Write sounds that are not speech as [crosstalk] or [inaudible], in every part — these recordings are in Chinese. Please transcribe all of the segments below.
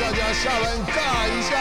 大家下班尬一下。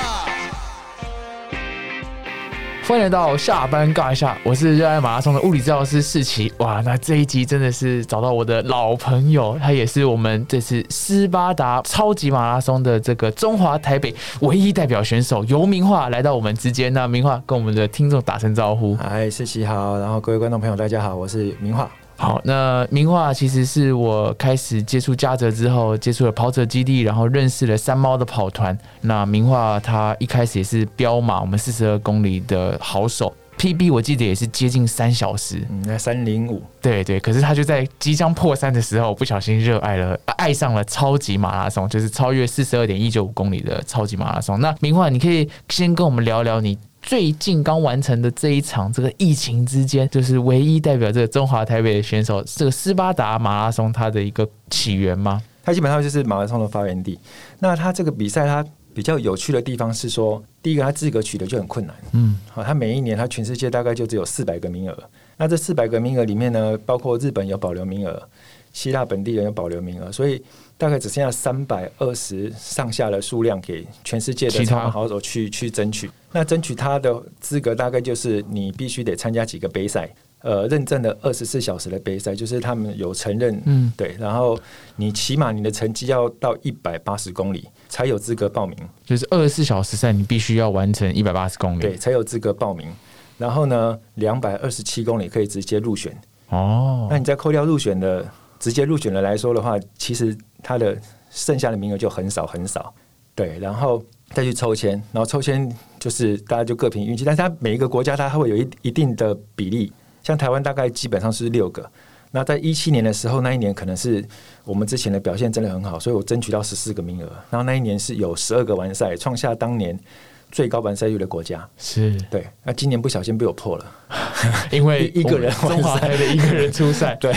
欢迎来到下班尬一下，我是热爱马拉松的物理治疗师世奇。哇，那这一集真的是找到我的老朋友，他也是我们这次斯巴达超级马拉松的这个中华台北唯一代表选手游明化来到我们之间。那明化跟我们的听众打声招呼。嗨，世奇好，然后各位观众朋友大家好，我是明化。好，那明画其实是我开始接触嘉泽之后，接触了跑者基地，然后认识了三猫的跑团。那明画他一开始也是彪马，我们四十二公里的好手，PB 我记得也是接近三小时，嗯，那三零五，对对。可是他就在即将破三的时候，不小心热爱了，爱上了超级马拉松，就是超越四十二点一九五公里的超级马拉松。那明画，你可以先跟我们聊聊你。最近刚完成的这一场，这个疫情之间，就是唯一代表这个中华台北的选手，这个斯巴达马拉松它的一个起源吗？它基本上就是马拉松的发源地。那它这个比赛，它比较有趣的地方是说，第一个它资格取得就很困难，嗯，好，它每一年它全世界大概就只有四百个名额。那这四百个名额里面呢，包括日本有保留名额，希腊本地人有保留名额，所以。大概只剩下三百二十上下的数量给全世界的超好手去去争取。那争取他的资格，大概就是你必须得参加几个杯赛，呃，认证的二十四小时的杯赛，就是他们有承认，嗯，对。然后你起码你的成绩要到一百八十公里才有资格报名，就是二十四小时赛你必须要完成一百八十公里，对，才有资格报名。然后呢，两百二十七公里可以直接入选。哦，那你再扣掉入选的。直接入选的来说的话，其实他的剩下的名额就很少很少，对，然后再去抽签，然后抽签就是大家就各凭运气，但是它每一个国家它会有一一定的比例，像台湾大概基本上是六个，那在一七年的时候，那一年可能是我们之前的表现真的很好，所以我争取到十四个名额，然后那一年是有十二个完赛，创下当年。最高完赛率的国家是对，那今年不小心被我破了，[laughs] 因为 [laughs] 一个人中华台的一个人出赛，[laughs] 对，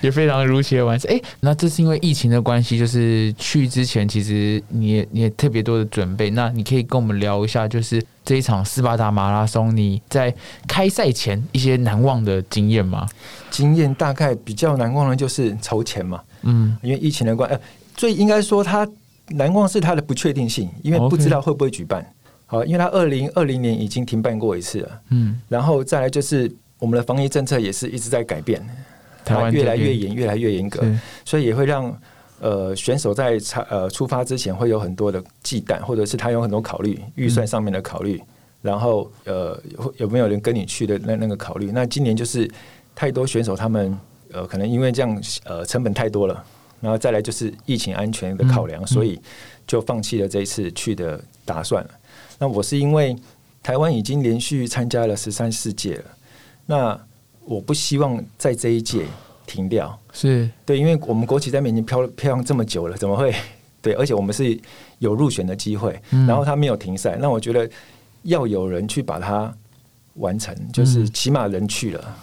也非常如期的完赛。哎，那这是因为疫情的关系，就是去之前其实你也你也特别多的准备。那你可以跟我们聊一下，就是这一场斯巴达马拉松，你在开赛前一些难忘的经验吗？经验大概比较难忘的就是筹钱嘛，嗯，因为疫情的关，呃，最应该说他。难忘是它的不确定性，因为不知道会不会举办。好，因为它二零二零年已经停办过一次了。嗯，然后再来就是我们的防疫政策也是一直在改变，台湾越来越严，越来越严格，所以也会让呃选手在呃出发之前会有很多的忌惮，或者是他有很多考虑预算上面的考虑，然后呃有没有人跟你去的那那个考虑。那今年就是太多选手他们呃可能因为这样呃成本太多了。然后再来就是疫情安全的考量，所以就放弃了这一次去的打算了。那我是因为台湾已经连续参加了十三四届了，那我不希望在这一届停掉。是对，因为我们国旗在面前飘飘扬这么久了，怎么会 [laughs] 对？而且我们是有入选的机会，然后他没有停赛，那我觉得要有人去把它完成，就是起码人去了。嗯，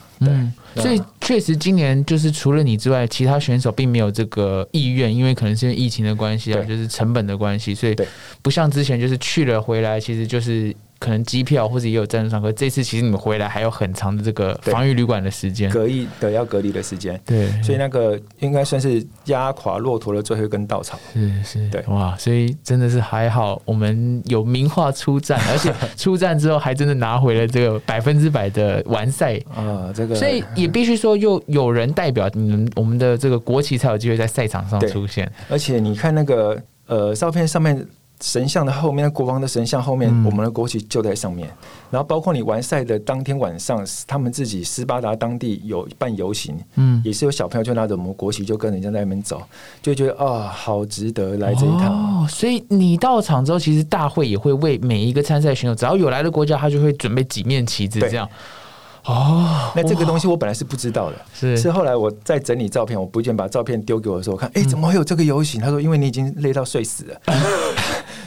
所以确实今年就是除了你之外，其他选手并没有这个意愿，因为可能是因为疫情的关系啊，就是成本的关系，所以不像之前就是去了回来，其实就是。可能机票或者也有赞助商，可这次其实你们回来还有很长的这个防御旅馆的时间，隔离的要隔离的时间，对，所以那个应该算是压垮骆驼的最后一根稻草，是是，对，哇，所以真的是还好，我们有名画出战，而且 [laughs] 出战之后还真的拿回了这个百分之百的完赛。啊，这个，所以也必须说，又有人代表你们我们的这个国旗才有机会在赛场上出现，而且你看那个呃照片上面。神像的后面，国王的神像后面，我们的国旗就在上面。然后，包括你完赛的当天晚上，他们自己斯巴达当地有办游行，嗯，也是有小朋友就拿着我们国旗就跟人家在那边走，就觉得啊，好值得来这一趟。哦，所以你到场之后，其实大会也会为每一个参赛选手，只要有来的国家，他就会准备几面旗帜，这样。哦，那这个东西我本来是不知道的，是。是后来我在整理照片，我不见把照片丢给我的时候，我看，哎，怎么会有这个游行？他说，因为你已经累到睡死了。[laughs]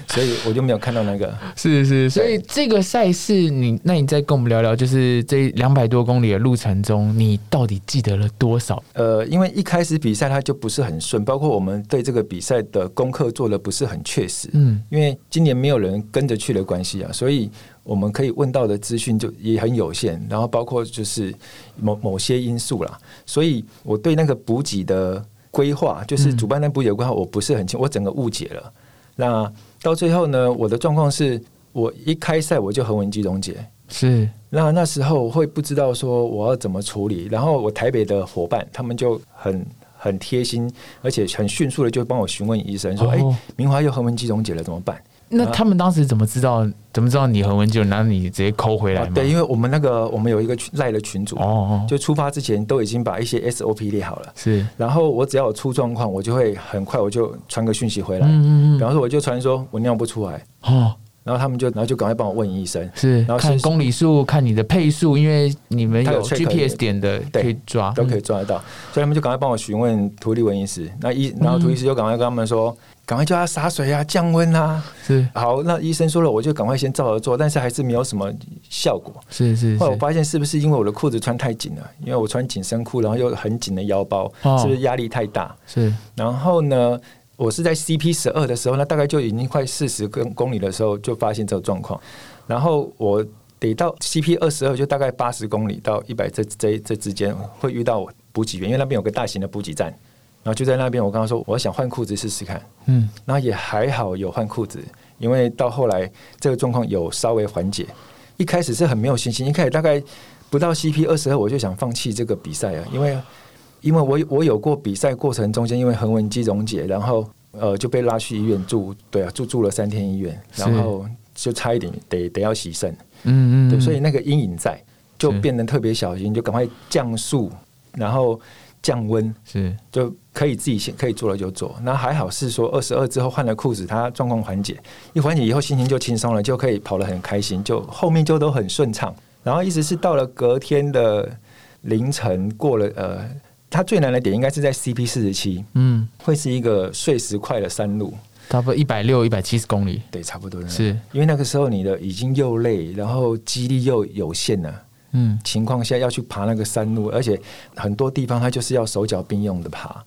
所以我就没有看到那个，是是，所以这个赛事，你那你再跟我们聊聊，就是这两百多公里的路程中，你到底记得了多少？呃，因为一开始比赛它就不是很顺，包括我们对这个比赛的功课做的不是很确实，嗯，因为今年没有人跟着去的关系啊，所以我们可以问到的资讯就也很有限，然后包括就是某某些因素啦，所以我对那个补给的规划，就是主办单补给的规划，我不是很清，我整个误解了。那到最后呢，我的状况是我一开赛我就横纹肌溶解，是那那时候会不知道说我要怎么处理，然后我台北的伙伴他们就很很贴心，而且很迅速的就帮我询问医生说：“哦哎、明华又横纹肌溶解了，怎么办？”那他们当时怎么知道？怎么知道你恒温就然后你直接抠回来吗？啊对，因为我们那个我们有一个赖的群组，哦哦，就出发之前都已经把一些 SOP 列好了，是，然后我只要有出状况，我就会很快我就传个讯息回来，嗯嗯嗯，比方说我就传说我尿不出来，哦，然后他们就然后就赶快帮我问医生，是然后是看公里数，看你的配速，因为你们有 GPS 点的对可以抓，都可以嗯。抓得到，所以他们就赶快帮我询问图利文医师，那医然后图医师就赶快跟他们说，赶快叫他洒水啊，降温啊。是好，那医生说了，我就赶快先照着做，但是还是没有什么效果。是是是，后来我发现是不是因为我的裤子穿太紧了？因为我穿紧身裤，然后又很紧的腰包，哦是不是压力太大？是然后呢，我是在 CP 十二的时候，那大概就已经快四十公公里的时候就发现这个状况，然后我得到 CP 二十二，就大概八十公里到一百这这这之间会遇到补给员，因为那边有个大型的补给站，然后就在那边，我刚刚说我想换裤子试试看，嗯。然后也还好有换裤子，因为到后来这个状况有稍微缓解。一开始是很没有信心，一开始大概不到 CP 二十二，我就想放弃这个比赛啊，因为因为我我有过比赛过程中间，因为横纹肌溶解，然后呃就被拉去医院住，对啊，住住了三天医院，然后就差一点得得要洗肾，嗯嗯，对，所以那个阴影在，就变得特别小心，就赶快降速，然后降温，是就可以自己先可以做了就做。那还好是说二十二之后换了裤子，它状况缓解，一缓解以后心情就轻松了，就可以跑得很开心，就后面就都很顺畅。然后一直是到了隔天的凌晨过了呃，它最难的点应该是在 CP 四十七，嗯，会是一个碎石块的山路，差不多一百六一百七十公里，对，差不多是因为那个时候你的已经又累，然后肌力又有限了。嗯。情况下要去爬那个山路，而且很多地方它就是要手脚并用的爬，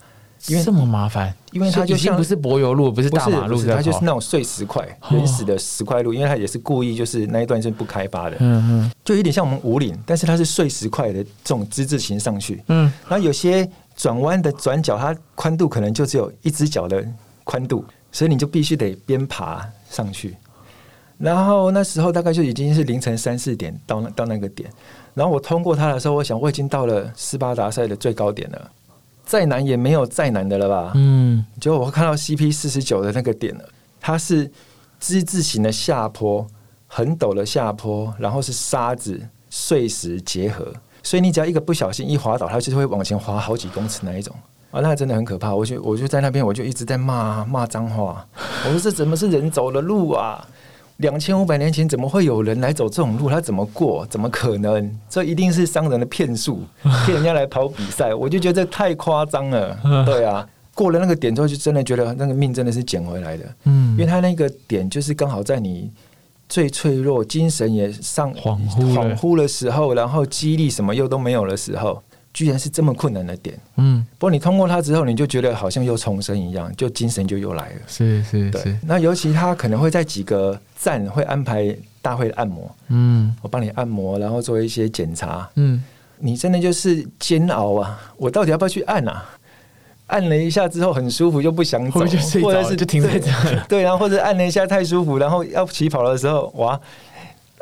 因为这么麻烦，因为它就像不是柏油路，不是大马，路它就是那种碎石块、哦原始的石块路，因为它也是故意就是那一段是不开发的，嗯嗯。就有点像我们五岭，但是它是碎石块的这种之字形上去，嗯，然后有些转弯的转角，它宽度可能就只有一只脚的宽度，所以你就必须得边爬上去。然后那时候大概就已经是凌晨三四点到那到那个点，然后我通过它的时候，我想我已经到了斯巴达赛的最高点了，再难也没有再难的了吧？嗯结果我看到 CP 四十九的那个点了，它是之字形的下坡，很陡的下坡，然后是沙子、碎石结合，所以你只要一个不小心一滑倒，它就会往前滑好几公尺那一种。啊，那真的很可怕！我就我就在那边，我就一直在骂骂脏话。我说这怎么是人走的路啊？两千五百年前怎么会有人来走这种路？他怎么过？怎么可能？这一定是商人的骗术，骗人家来跑比赛。我就觉得这太夸张了。[laughs] 对啊，过了那个点之后，就真的觉得那个命真的是捡回来的。嗯因为他那个点就是刚好在你最脆弱、精神也上恍惚恍惚的时候，然后激励什么又都没有的时候，居然是这么困难的点。嗯，不过你通过它之后，你就觉得好像又重生一样，就精神就又来了。是是对是，，那尤其他可能会在几个站会安排大会的按摩，嗯我帮你按摩，然后做一些检查。嗯你真的就是煎熬啊！我到底要不要去按啊？按了一下之后很舒服，又不想走，或者是就停在这了对，然后或者按了一下太舒服，然后要起跑的时候，哇，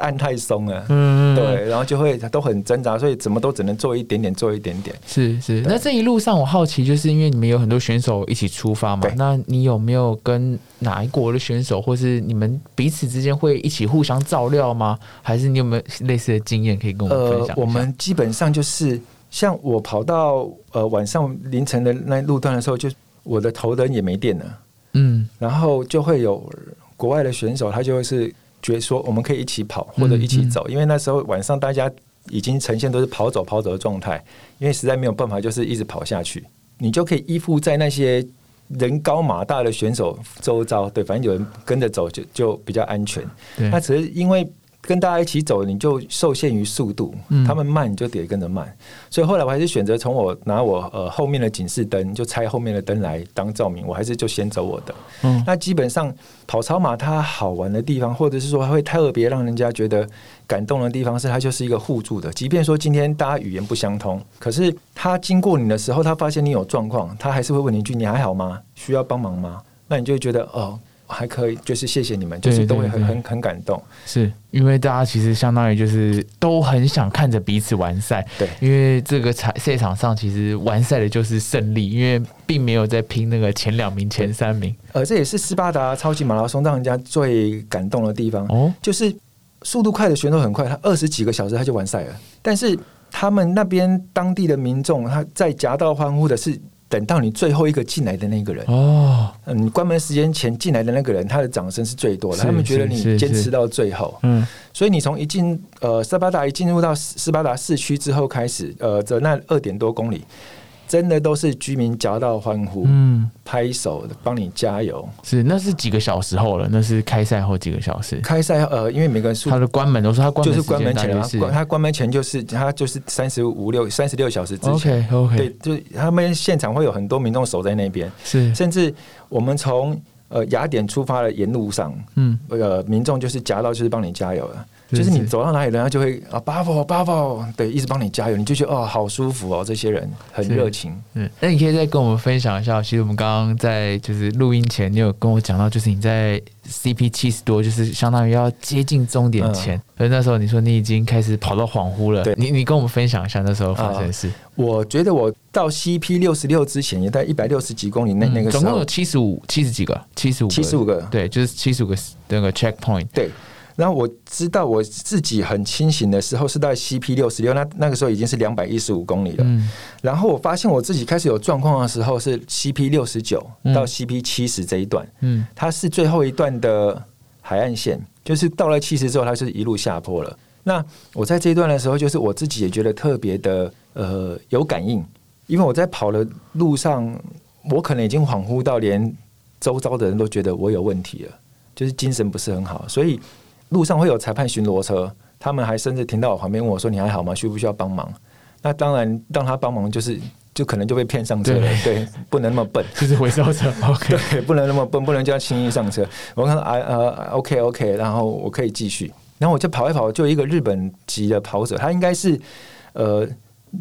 按太松了。嗯，对，然后就会都很挣扎，所以怎么都只能做一点点，做一点点。是是。那这一路上，我好奇，就是因为你们有很多选手一起出发嘛，那你有没有跟哪一国的选手，或是你们彼此之间会一起互相照料吗？还是你有没有类似的经验可以跟我们分享？，呃我们基本上就是像我跑到呃晚上凌晨的那路段的时候，就我的头灯也没电了，嗯然后就会有国外的选手，他就会是觉得说我们可以一起跑或者一起走，因为那时候晚上大家已经呈现都是跑走跑走的状态，因为实在没有办法，就是一直跑下去，你就可以依附在那些。人高马大的选手周遭，对，反正有人跟着走就就比较安全。对那只是因为跟大家一起走，你就受限于速度，嗯他们慢你就得跟着慢。所以后来我还是选择从我拿我呃后面的警示灯，就拆后面的灯来当照明，我还是就先走我的。嗯那基本上跑超马它好玩的地方，或者是说它会特别让人家觉得感动的地方，是它就是一个互助的。即便说今天大家语言不相通，可是他经过你的时候，他发现你有状况，他还是会问你一句：“你还好吗？需要帮忙吗？”那你就会觉得哦。还可以，就是谢谢你们，就是都会很很很感动。是因为大家其实相当于就是都很想看着彼此完赛，对。因为这个赛赛场上其实完赛的就是胜利，因为并没有在拼那个前两名、前三名。呃，这也是斯巴达超级马拉松让人家最感动的地方，哦，就是速度快的选手很快，他二十几个小时他就完赛了，但是他们那边当地的民众，他在夹道欢呼的是等到你最后一个进来的那个人。哦，嗯，关门时间前进来的那个人，他的掌声是最多的，他们觉得你坚持到最后。嗯，所以你从一进呃斯巴达一进入到斯斯巴达市区之后开始，呃，这那二点多公里，真的都是居民夹道欢呼、嗯，拍手帮你加油。是那是几个小时后了，那是开赛后几个小时，开赛呃，因为每个人他的关门，我说他关就是关门前啊，大约是关他关门前就是他就是三十五六三十六小时之前。OK OK，对，就是他们现场会有很多民众守在那边，是。甚至我们从呃雅典出发的沿路上，嗯，呃，民众就是夹道就是帮你加油了，是就是你走到哪里，人家就会啊 b a v o b a v o 对，一直帮你加油，你就觉得哦，好舒服哦，这些人很热情。嗯，那你可以再跟我们分享一下，其实我们刚刚在就是录音前，你有跟我讲到，就是你在 CP 七十多，就是相当于要接近终点前，所以那时候你说你已经开始跑到恍惚了，对。你你跟我们分享一下那时候发生的事。我觉得我到 CP 六十六之前，也在一百六十几公里那、嗯那个时候。总共有，七十五七十几个，七十五七十五个，对，就是七十五个那个 checkpoint，对。然后我知道我自己很清醒的时候是在 CP 六十六，那那个时候已经是两百一十五公里了。嗯。然后我发现我自己开始有状况的时候是 CP 六十九嗯。到 CP 七十这一段，嗯。它是最后一段的海岸线，就是到了七十之后，它是一路下坡了。那我在这一段的时候，就是我自己也觉得特别的呃有感应，因为我在跑的路上，我可能已经恍惚到连周遭的人都觉得我有问题了，就是精神不是很好，所以路上会有裁判巡逻车，他们还甚至停到我旁边问我说：“你还好吗？需不需要帮忙？”那当然让他帮忙，就是就可能就被骗上车了，对，不能那么笨。就是回收车，[laughs] OK，对，不能那么笨，不能叫他轻易上车。我看到啊呃，OK OK，然后我可以继续，然后我就跑一跑，就一个日本籍的跑者，他应该是呃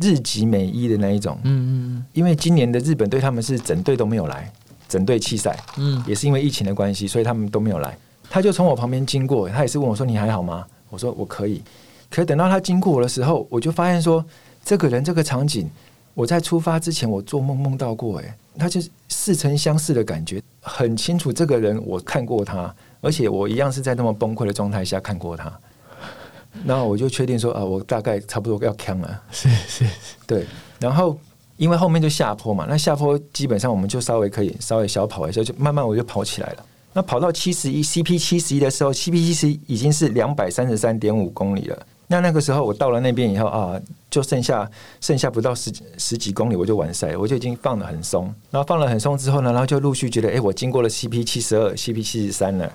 日籍美一的那一种，嗯嗯因为今年的日本队他们是整队都没有来，整队弃赛，嗯也是因为疫情的关系，所以他们都没有来。他就从我旁边经过，他也是问我说：“你还好吗？”我说：“我可以。”可等到他经过我的时候，我就发现说，这个人这个场景，我在出发之前我做梦梦到过，哎，他就是似曾相识的感觉，很清楚这个人我看过他，而且我一样是在那么崩溃的状态下看过他。然后我就确定说啊，我大概差不多要扛了。是是是，对，然后因为后面就下坡嘛，那下坡基本上我们就稍微可以稍微小跑一下，就慢慢我就跑起来了。那跑到七十一 CP 七十一的时候，CP 七十一已经是两百三十三点五公里了。那那个时候我到了那边以后啊，就剩下剩下不到十几十几公里我就完赛了，我就已经放得很松。然后放了很松之后呢，然后就陆续觉得，哎、我经过了 CP 七十二、CP 七十三了。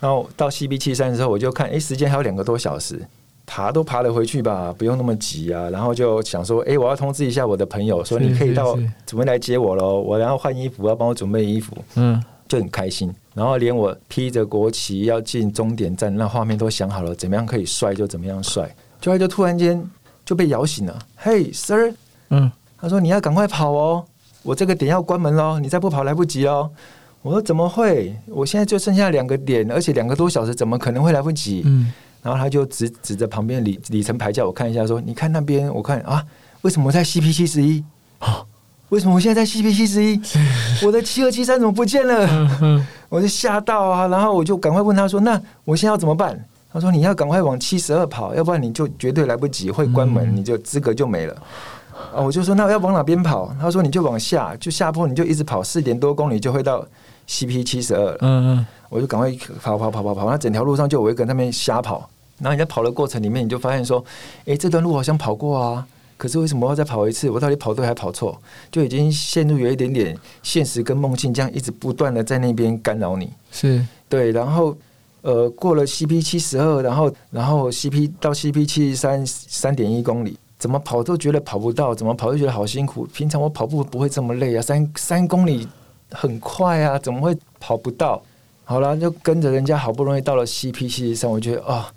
然后到 CP 七三的时候，我就看，哎、时间还有两个多小时，爬都爬了回去吧，不用那么急啊。然后就想说，哎、我要通知一下我的朋友，说你可以到准备来接我喽，我然后换衣服，要帮我准备衣服，嗯就很开心。然后连我披着国旗要进终点站，那画面都想好了，怎么样可以帅就怎么样帅。就他就突然间就被摇醒了，嘿，Sir，嗯，他说你要赶快跑哦，我这个点要关门喽，你再不跑来不及哦。我说怎么会？我现在就剩下两个点，而且两个多小时，怎么可能会来不及？嗯然后他就指指着旁边里里程牌叫我看一下，说：“你看那边，我看啊，为什么在 CP 七十一？[laughs] 为什么我现在在 CP 七十一？我的七二七三怎么不见了？嗯我就吓到啊！然后我就赶快问他说：‘那我现在要怎么办？’他说：‘你要赶快往七十二跑，要不然你就绝对来不及，会关门，嗯你就资格就没了。’啊，我就说：‘那我要往哪边跑？’他说：‘你就往下，就下坡，你就一直跑，四点多公里就会到 CP 七十二了。’嗯嗯，我就赶快跑跑跑跑跑，那整条路上就我一个人在那边瞎跑。然后你在跑的过程里面，你就发现说，诶，这段路好像跑过啊，可是为什么要再跑一次？我到底跑对还跑错？就已经陷入有一点点现实跟梦境这样一直不断的在那边干扰你。是对，然后呃过了 CP 七十二，然后然后 CP 到 CP 七十三三点一公里，怎么跑都觉得跑不到，怎么跑都觉得好辛苦。平常我跑步不会这么累啊，三三公里很快啊，怎么会跑不到？好了，就跟着人家好不容易到了 CP 七十三，我觉得啊、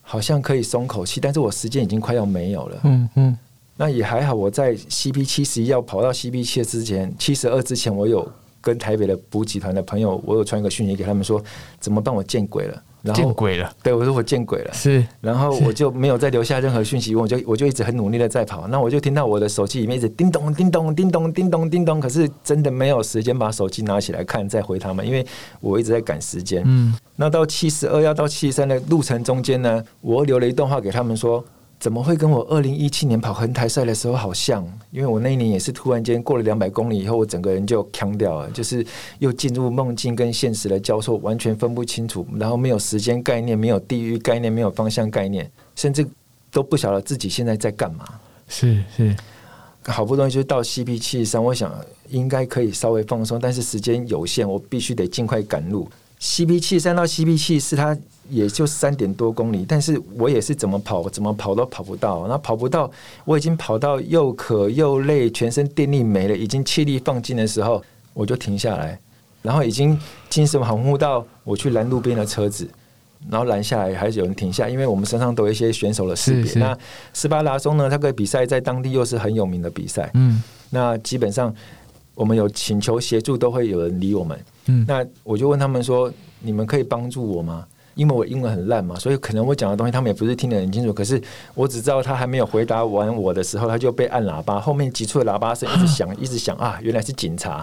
好像可以松口气，但是我时间已经快要没有了。嗯嗯那也还好，我在 CP 七十一要跑到 CP 七之前，七十二之前，我有跟台北的补给团的朋友，我有传一个讯息给他们说，怎么办？我见鬼了。然后见鬼了，对我说我见鬼了，是，然后我就没有再留下任何讯息，我就我就一直很努力的在跑，那我就听到我的手机里面一直叮咚叮咚叮咚叮咚叮咚，可是真的没有时间把手机拿起来看再回他们，因为我一直在赶时间。嗯，那到七十二要到七十三的路程中间呢，我留了一段话给他们说。怎么会跟我二零一七年跑横台赛的时候好像？因为我那一年也是突然间过了两百公里以后，我整个人就扛掉了，就是又进入梦境跟现实的交错，完全分不清楚，然后没有时间概念，没有地域概念，没有方向概念，甚至都不晓得自己现在在干嘛。是是，好不容易就到 CP 七十三，我想应该可以稍微放松，但是时间有限，我必须得尽快赶路。CP 七三到 CP 七四，它也就三点多公里，但是我也是怎么跑怎么跑都跑不到，那跑不到，我已经跑到又渴又累，全身电力没了，已经气力放尽的时候，我就停下来，然后已经精神恍惚到我去拦路边的车子，然后拦下来还是有人停下，因为我们身上都有一些选手的识别。那斯巴达松呢，它个比赛在当地又是很有名的比赛，嗯，那基本上。我们有请求协助，都会有人理我们。嗯，那我就问他们说：“你们可以帮助我吗？”因为我英文很烂嘛，所以可能我讲的东西他们也不是听得很清楚。可是我只知道他还没有回答完我的时候，他就被按喇叭，后面急促的喇叭声一直响，一直响啊！原来是警察，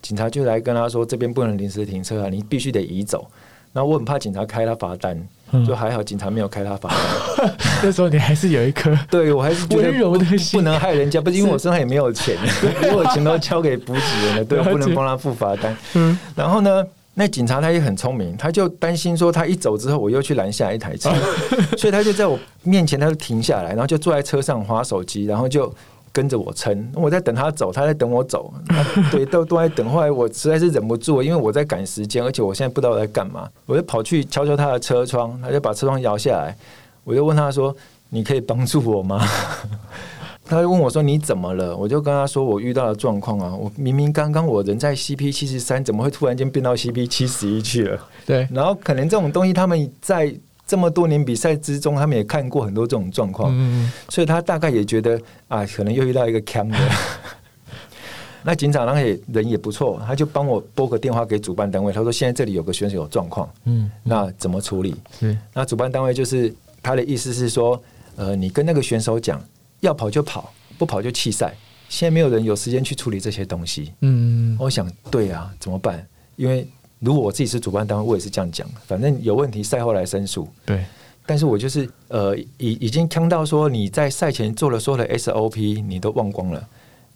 警察就来跟他说：“这边不能临时停车啊，你必须得移走。”然后我很怕警察开他罚单。就还好，警察没有开他罚单。[laughs] 那时候你还是有一颗 [laughs] 对我还是温柔的心，不能害人家。不是因为我身上也没有钱，[laughs] 因为我钱都交给补给人了，对，不能帮他付罚单。嗯，然后呢，那警察他也很聪明，他就担心说他一走之后，我又去拦下一台车，[laughs] 所以他就在我面前，他就停下来，然后就坐在车上划手机，然后就。跟着我撑，我在等他走，他在等我走，[laughs] 对，都都在等。后来我实在是忍不住，因为我在赶时间，而且我现在不知道我在干嘛，我就跑去敲敲他的车窗，他就把车窗摇下来，我就问他说：“你可以帮助我吗？”他就问我说：“你怎么了？”我就跟他说：“我遇到了状况啊，我明明刚刚我人在 CP 七十三，怎么会突然间变到 CP 七十一去了？”对，然后可能这种东西他们在。这么多年比赛之中，他们也看过很多这种状况，嗯所以他大概也觉得啊，可能又遇到一个坑的。[laughs] 那警长那也人也不错，他就帮我拨个电话给主办单位，他说现在这里有个选手有状况，嗯，那怎么处理？是那主办单位就是他的意思是说，呃，你跟那个选手讲，要跑就跑，不跑就弃赛。现在没有人有时间去处理这些东西。嗯，我想对啊，怎么办？因为。如果我自己是主办单位，我也是这样讲。反正有问题赛后来申诉。对，但是我就是呃，已已经听到说你在赛前做了所有的 SOP，你都忘光了。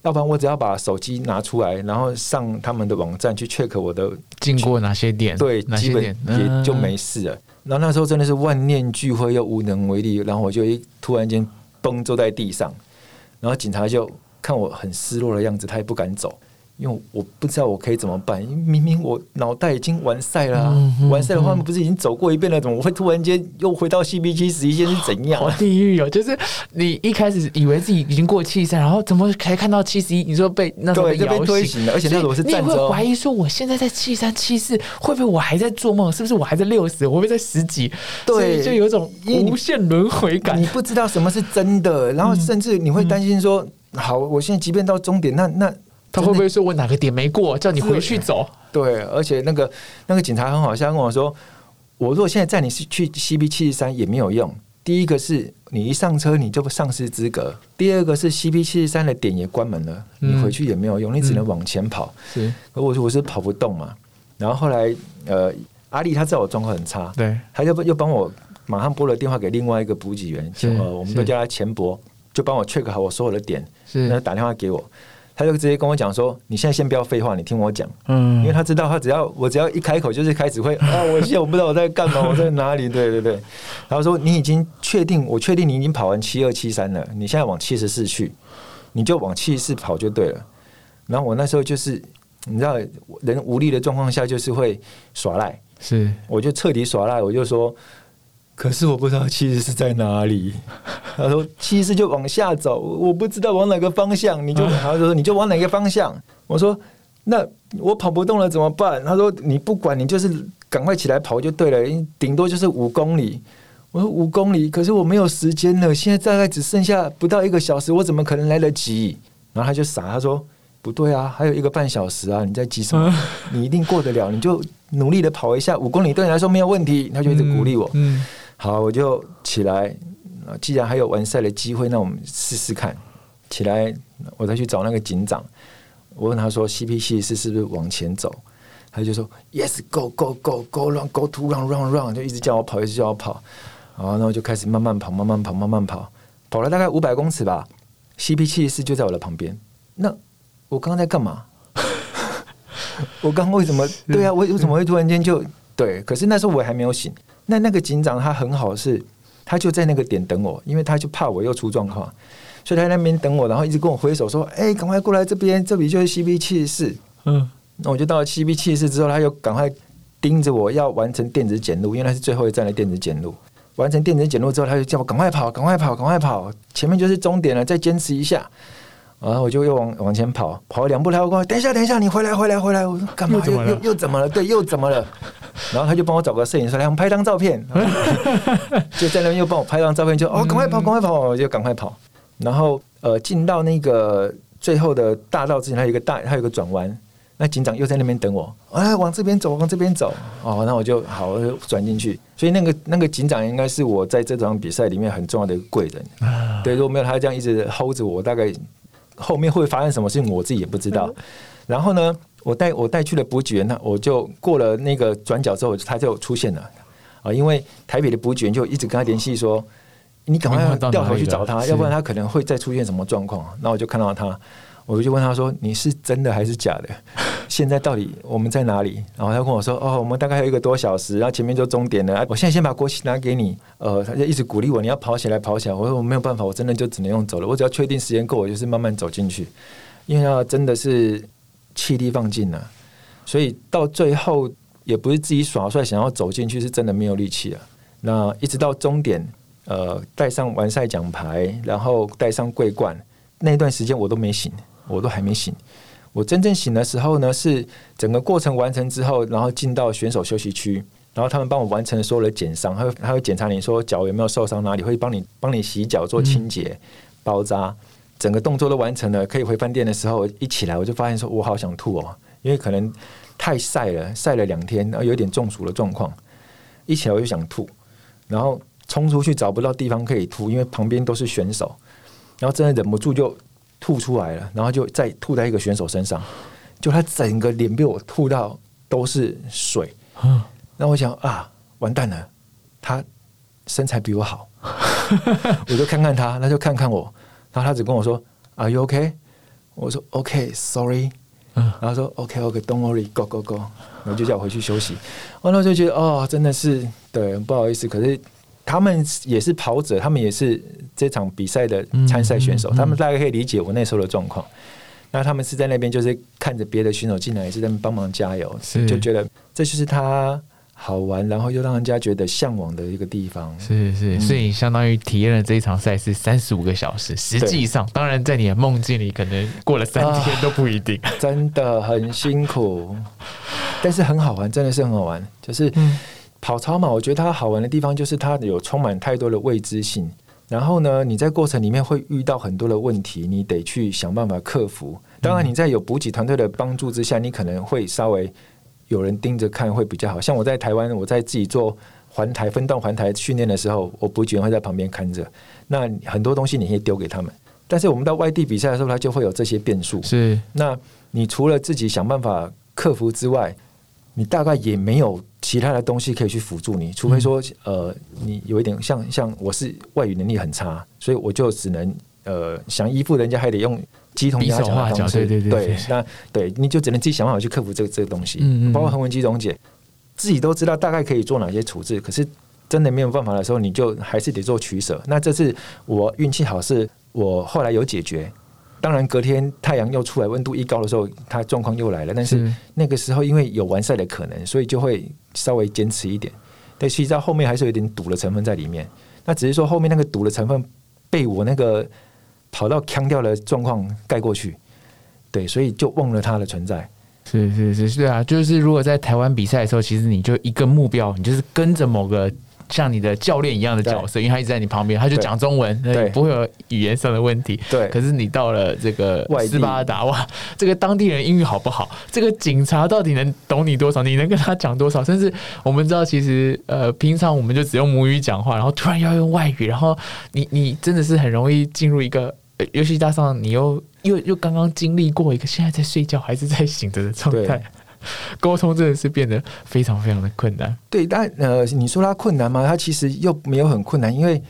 要不然我只要把手机拿出来，然后上他们的网站去 check 我的经过哪些点，对，基本也就没事了。然后那时候真的是万念俱灰又无能为力，然后我就一突然间崩坐在地上，然后警察就看我很失落的样子，他也不敢走。因为我不知道我可以怎么办，因为明明我脑袋已经完赛了，完赛的话不是已经走过一遍了，怎么会突然间又回到 C B 七十一线是怎样？好地狱哦！就是你一开始以为自己已经过七赛，然后怎么才看到七十一？你说被那种被推醒了，而且那种是站着，怀疑说我现在在七三七四，会不会我还在做梦？是不是我还在六十？会不会在十几？对，就有一种无限轮回感。你不知道什么是真的，然后甚至你会担心说：好，我现在即便到终点，那那。他会不会说我哪个点没过，叫你回去走？对，而且那个那个警察很好笑，跟我说，我如果现在载你是去 CB 七十三也没有用。第一个是你一上车你就丧失资格，第二个是 CB 七十三的点也关门了，你回去也没有用，你只能往前跑。是，我说我是跑不动嘛。然后后来呃，阿丽他知道我状况很差，对，他就又帮我马上拨了电话给另外一个补给员，呃，我们都叫他钱博，就帮我 check 好我所有的点，是，那打电话给我。他就直接跟我讲说：“你现在先不要废话，你听我讲。”嗯，因为他知道，他只要我只要一开口，就是开始会啊，我现在我不知道我在干嘛，我在哪里？对对对。然后说：“你已经确定，我确定你已经跑完七二七三了，你现在往七十四去，你就往七十四跑就对了。”然后我那时候就是你知道，人无力的状况下，就是会耍赖，是，我就彻底耍赖，我就说。可是我不知道七十是在哪里。[laughs] 他说七十就往下走，我不知道往哪个方向。你就他说你就往哪个方向。我说那我跑不动了怎么办？他说你不管你就是赶快起来跑就对了，顶多就是五公里。我说五公里，可是我没有时间了，现在大概只剩下不到一个小时，我怎么可能来得及？然后他就傻，他说不对啊，还有一个半小时啊，你在急什么？[laughs] 你一定过得了，你就努力的跑一下，五公里对你来说没有问题。他就一直鼓励我。嗯，好，我就起来。既然还有完赛的机会，那我们试试看。起来，我再去找那个警长。我问他说：“CP 七十四是不是往前走？”他就说：“Yes，Go Go Go Go Run，Go to Run Run Run。”就一直叫我跑，一直叫我跑。然后那我就开始慢慢跑，慢慢跑，慢慢跑，跑了大概五百公尺吧。CP 七十四就在我的旁边。那我刚刚在干嘛？[laughs] 我刚为什么？对啊，我为什么会突然间就对？可是那时候我还没有醒。那那个警长他很好，是他就在那个点等我，因为他就怕我又出状况。所以他在那边等我，然后一直跟我挥手说：“哎，赶快过来这边，这里就是 CB 七十四。”嗯，那我就到了 CB 七十四之后，他又赶快盯着我要完成电子检录，因为那是最后一站的电子检录。完成电子检录之后，他就叫我赶快跑，赶快跑，赶快跑，前面就是终点了，再坚持一下。然后我就又往往前跑，跑了两步，他过来，等一下，等一下，你回来，回来，回来！我说干嘛？又又又怎么了？对，又怎么了？然后他就帮我找个摄影师来，我们拍张照片。就在那边又帮我拍张照片，就哦，赶快跑，赶快跑，我就赶快跑。然后，呃，进到那个最后的大道之前，还有一个大，还有一个转弯。那警长又在那边等我，哎，往这边走，往这边走。哦，那我就好我就转进去。所以那个那个警长应该是我在这场比赛里面很重要的贵人。对，如果没有他这样一直 hold 着我，大概后面会发生什么事情，我自己也不知道。然后呢，我带我带去了补给员，那我就过了那个转角之后，他就出现了。啊，因为台北的补给员就一直跟他联系说。你赶快掉头去找他，要不然他可能会再出现什么状况。那我就看到他，我就问他说：“你是真的还是假的？[laughs] 现在到底我们在哪里？”然后他跟我说：“哦，我们大概还有一个多小时，然后前面就终点了。我现在先把国旗拿给你。”呃，他就一直鼓励我：“你要跑起来，跑起来。”我说：“我没有办法，我真的就只能用走了。我只要确定时间够，我就是慢慢走进去。因为他真的是气力放尽了，所以到最后也不是自己耍帅想要走进去，是真的没有力气了。那一直到终点。呃，带上完赛奖牌，然后带上桂冠，那段时间我都没醒，我都还没醒。我真正醒的时候呢，是整个过程完成之后，然后进到选手休息区，然后他们帮我完成所有的减伤，他会还会检查你说脚有没有受伤，哪里会帮你帮你洗脚做清洁、包扎，整个动作都完成了，可以回饭店的时候，一起来我就发现说我好想吐哦，因为可能太晒了，晒了两天，然后有点中暑的状况，一起来我就想吐，然后。冲出去找不到地方可以吐，因为旁边都是选手，然后真的忍不住就吐出来了，然后就再吐在一个选手身上，就他整个脸被我吐到都是水。嗯，那我想啊，完蛋了，他身材比我好，[laughs] 我就看看他，他就看看我，然后他只跟我说：“Are you OK？” 我说：“OK，Sorry。”嗯，然后说：“OK，OK，Don't worry，Go Go Go。”然后就叫我回去休息。完了就觉得哦，真的是对，不好意思，可是。他们也是跑者，他们也是这场比赛的参赛选手，他们大概可以理解我那时候的状况。那他们是在那边，就是看着别的选手进来，也是在帮忙加油，就觉得这就是他好玩，然后又让人家觉得向往的一个地方。是是，所以相当于体验了这一场赛事三十五个小时。实际上，当然在你的梦境里，可能过了三天都不一定。真的很辛苦，但是很好玩，真的是很好玩，就是。跑超嘛，我觉得它好玩的地方就是它有充满太多的未知性。然后呢，你在过程里面会遇到很多的问题，你得去想办法克服。当然，你在有补给团队的帮助之下，你可能会稍微有人盯着看会比较好。像我在台湾，我在自己做环台分段环台训练的时候，我补给员会在旁边看着。那很多东西你可以丢给他们，但是我们到外地比赛的时候，它就会有这些变数。是，那你除了自己想办法克服之外，你大概也没有其他的东西可以去辅助你，除非说，呃，你有一点像像我是外语能力很差，所以我就只能呃想依附人家，还得用鸡同鸭讲的方式，对对对，那对你就只能自己想办法去克服这个这个东西，嗯嗯，包括恒文机溶解，自己都知道大概可以做哪些处置，可是真的没有办法的时候，你就还是得做取舍。那这次我运气好，是我后来有解决。当然，隔天太阳又出来，温度一高的时候，它状况又来了。但是那个时候，因为有完赛的可能，所以就会稍微坚持一点。但其实到后面还是有点赌的成分在里面。那只是说后面那个赌的成分被我那个跑到腔掉的状况盖过去。对，所以就忘了它的存在。是是是是啊，就是如果在台湾比赛的时候，其实你就一个目标，你就是跟着某个。像你的教练一样的角色，因为他一直在你旁边，他就讲中文，对不会有语言上的问题。对可是你到了这个斯巴达，哇，这个当地人英语好不好？这个警察到底能懂你多少？你能跟他讲多少？甚至我们知道，其实呃，平常我们就只用母语讲话，然后突然要用外语，然后你你真的是很容易进入一个，呃尤其加上你又又又刚刚经历过一个现在在睡觉还是在醒着的状态对，[laughs] 沟通真的是变得非常非常的困难。对，但呃，你说它困难吗？它其实又没有很困难，因为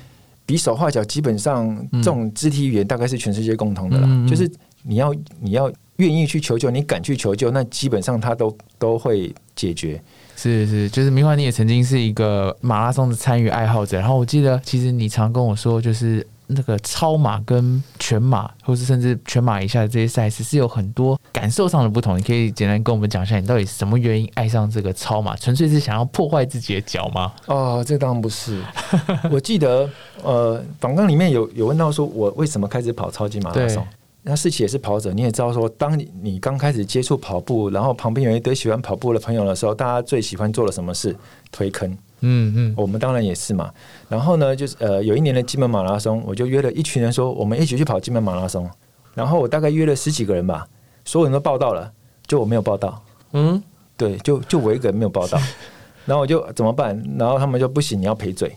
比手画脚基本上这种肢体语言大概是全世界共通的啦。就是你要你要愿意去求救，你敢去求救，那基本上它都都会解决。是是，就是明华，你也曾经是一个马拉松的参与爱好者。然后我记得，其实你常跟我说，就是那个超马跟全马，或是甚至全马以下的这些赛事，是有很多感受上的不同。你可以简单跟我们讲一下，你到底什么原因爱上这个超马？纯粹是想要破坏自己的脚吗？哦，这当然不是。[laughs] 我记得呃，访纲里面有有问到说，我为什么开始跑超级马拉松？那世奇也是跑者，你也知道说，当你你刚开始接触跑步，然后旁边有一堆喜欢跑步的朋友的时候，大家最喜欢做了什么事？推坑。嗯嗯，我们当然也是嘛。然后呢，就是呃，有一年的金门马拉松，我就约了一群人说，我们一起去跑金门马拉松。然后我大概约了十几个人吧，所有人都报到了，就我没有报到。嗯，对，就就我一个人没有报到。[laughs] 然后我就怎么办？然后他们就不行，你要赔罪。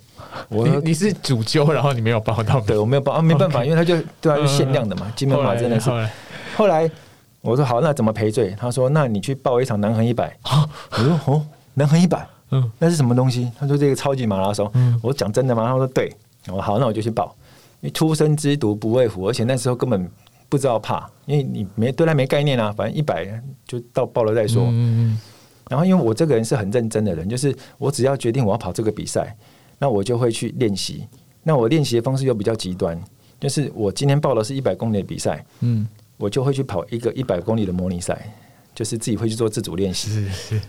我你你是主揪，然后你没有报到，对我没有报啊，没办法因为他就对啊，就嗯限量的嘛。金门马真的是后。来后来我说好，那怎么赔罪？他说那你去报一场南横一百。我说哦，南横一百，嗯那是什么东西？他说这个超级马拉松。嗯我说讲真的吗？他说对。我好，那我就去报。因为初生之犊不畏虎，而且那时候根本不知道怕，因为你没对他没概念啊，反正一百就到报了再说。嗯然后因为我这个人是很认真的人，就是我只要决定我要跑这个比赛，那我就会去练习。那我练习的方式又比较极端，就是我今天报的是一百公里的比赛，嗯，我就会去跑一个一百公里的模拟赛，就是自己会去做自主练习。是是，